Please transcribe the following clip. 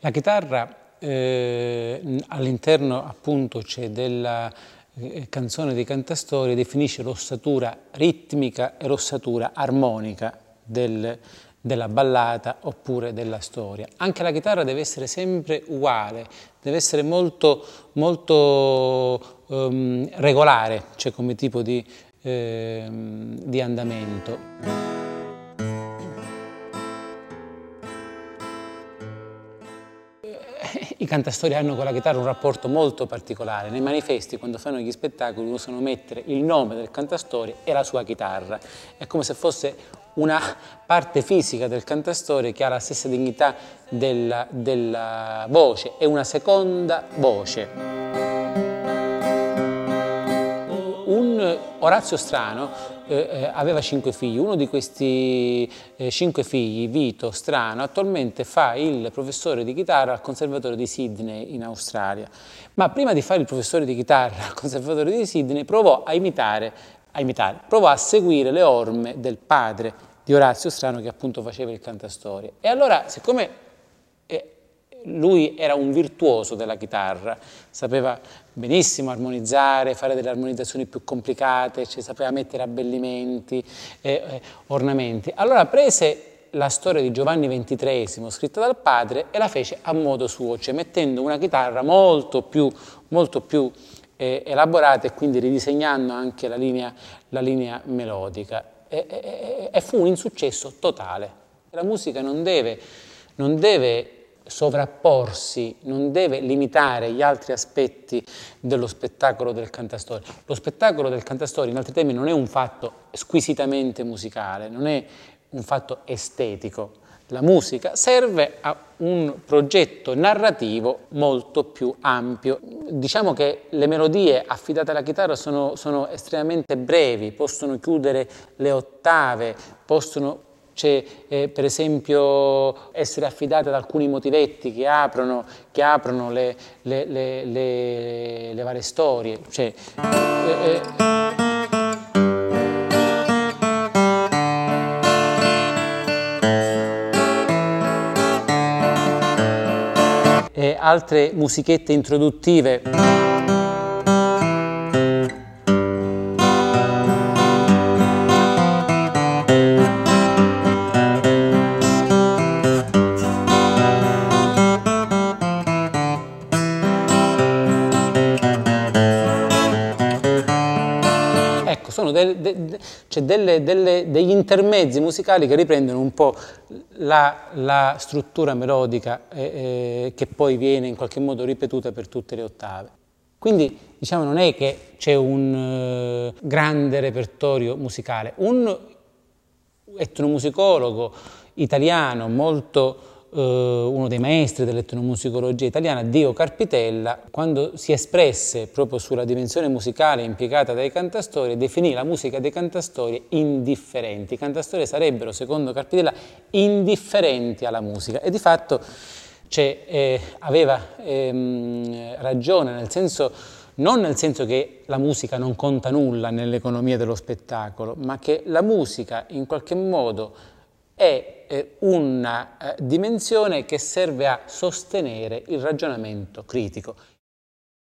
La chitarra eh, all'interno appunto c'è della eh, canzone di Cantastorie definisce l'ossatura ritmica e l'ossatura armonica del, della ballata oppure della storia. Anche la chitarra deve essere sempre uguale, deve essere molto, molto um, regolare, cioè come tipo di, eh, di andamento. I cantastorie hanno con la chitarra un rapporto molto particolare. Nei manifesti, quando fanno gli spettacoli, usano mettere il nome del cantastorie e la sua chitarra. È come se fosse una parte fisica del cantastorie che ha la stessa dignità della, della voce e una seconda voce. Orazio Strano eh, eh, aveva cinque figli, uno di questi eh, cinque figli, Vito Strano, attualmente fa il professore di chitarra al Conservatorio di Sydney in Australia. Ma prima di fare il professore di chitarra al Conservatorio di Sydney provò a imitare, a imitare, provò a seguire le orme del padre di Orazio Strano che appunto faceva il cantastorie. E allora, siccome lui era un virtuoso della chitarra, sapeva benissimo armonizzare, fare delle armonizzazioni più complicate, cioè sapeva mettere abbellimenti, eh, eh, ornamenti. Allora prese la storia di Giovanni XXIII scritta dal padre e la fece a modo suo, cioè mettendo una chitarra molto più, molto più eh, elaborata e quindi ridisegnando anche la linea, la linea melodica. E, e, e, fu un insuccesso totale. La musica non deve, non deve sovrapporsi, non deve limitare gli altri aspetti dello spettacolo del cantastorie. Lo spettacolo del cantastorie, in altri termini, non è un fatto squisitamente musicale, non è un fatto estetico. La musica serve a un progetto narrativo molto più ampio. Diciamo che le melodie affidate alla chitarra sono, sono estremamente brevi, possono chiudere le ottave, possono c'è eh, per esempio essere affidate ad alcuni motivetti che aprono, che aprono le, le, le, le, varie storie. Cioè, eh, eh, altre musichette introduttive. Sono de, de, cioè delle, delle, degli intermezzi musicali che riprendono un po' la, la struttura melodica eh, eh, che poi viene in qualche modo ripetuta per tutte le ottave. Quindi diciamo non è che c'è un uh, grande repertorio musicale, un etnomusicologo italiano molto eh, uno dei maestri dell'etnomusicologia italiana, Dio Carpitella, quando si espresse proprio sulla dimensione musicale impiegata dai cantastori, definì la musica dei cantastori indifferenti. I cantastori sarebbero, secondo Carpitella, indifferenti alla musica e di fatto eh, aveva ehm, ragione, nel senso non nel senso che la musica non conta nulla nell'economia dello spettacolo, ma che la musica in qualche modo è eh, una eh, dimensione che serve a sostenere il ragionamento critico.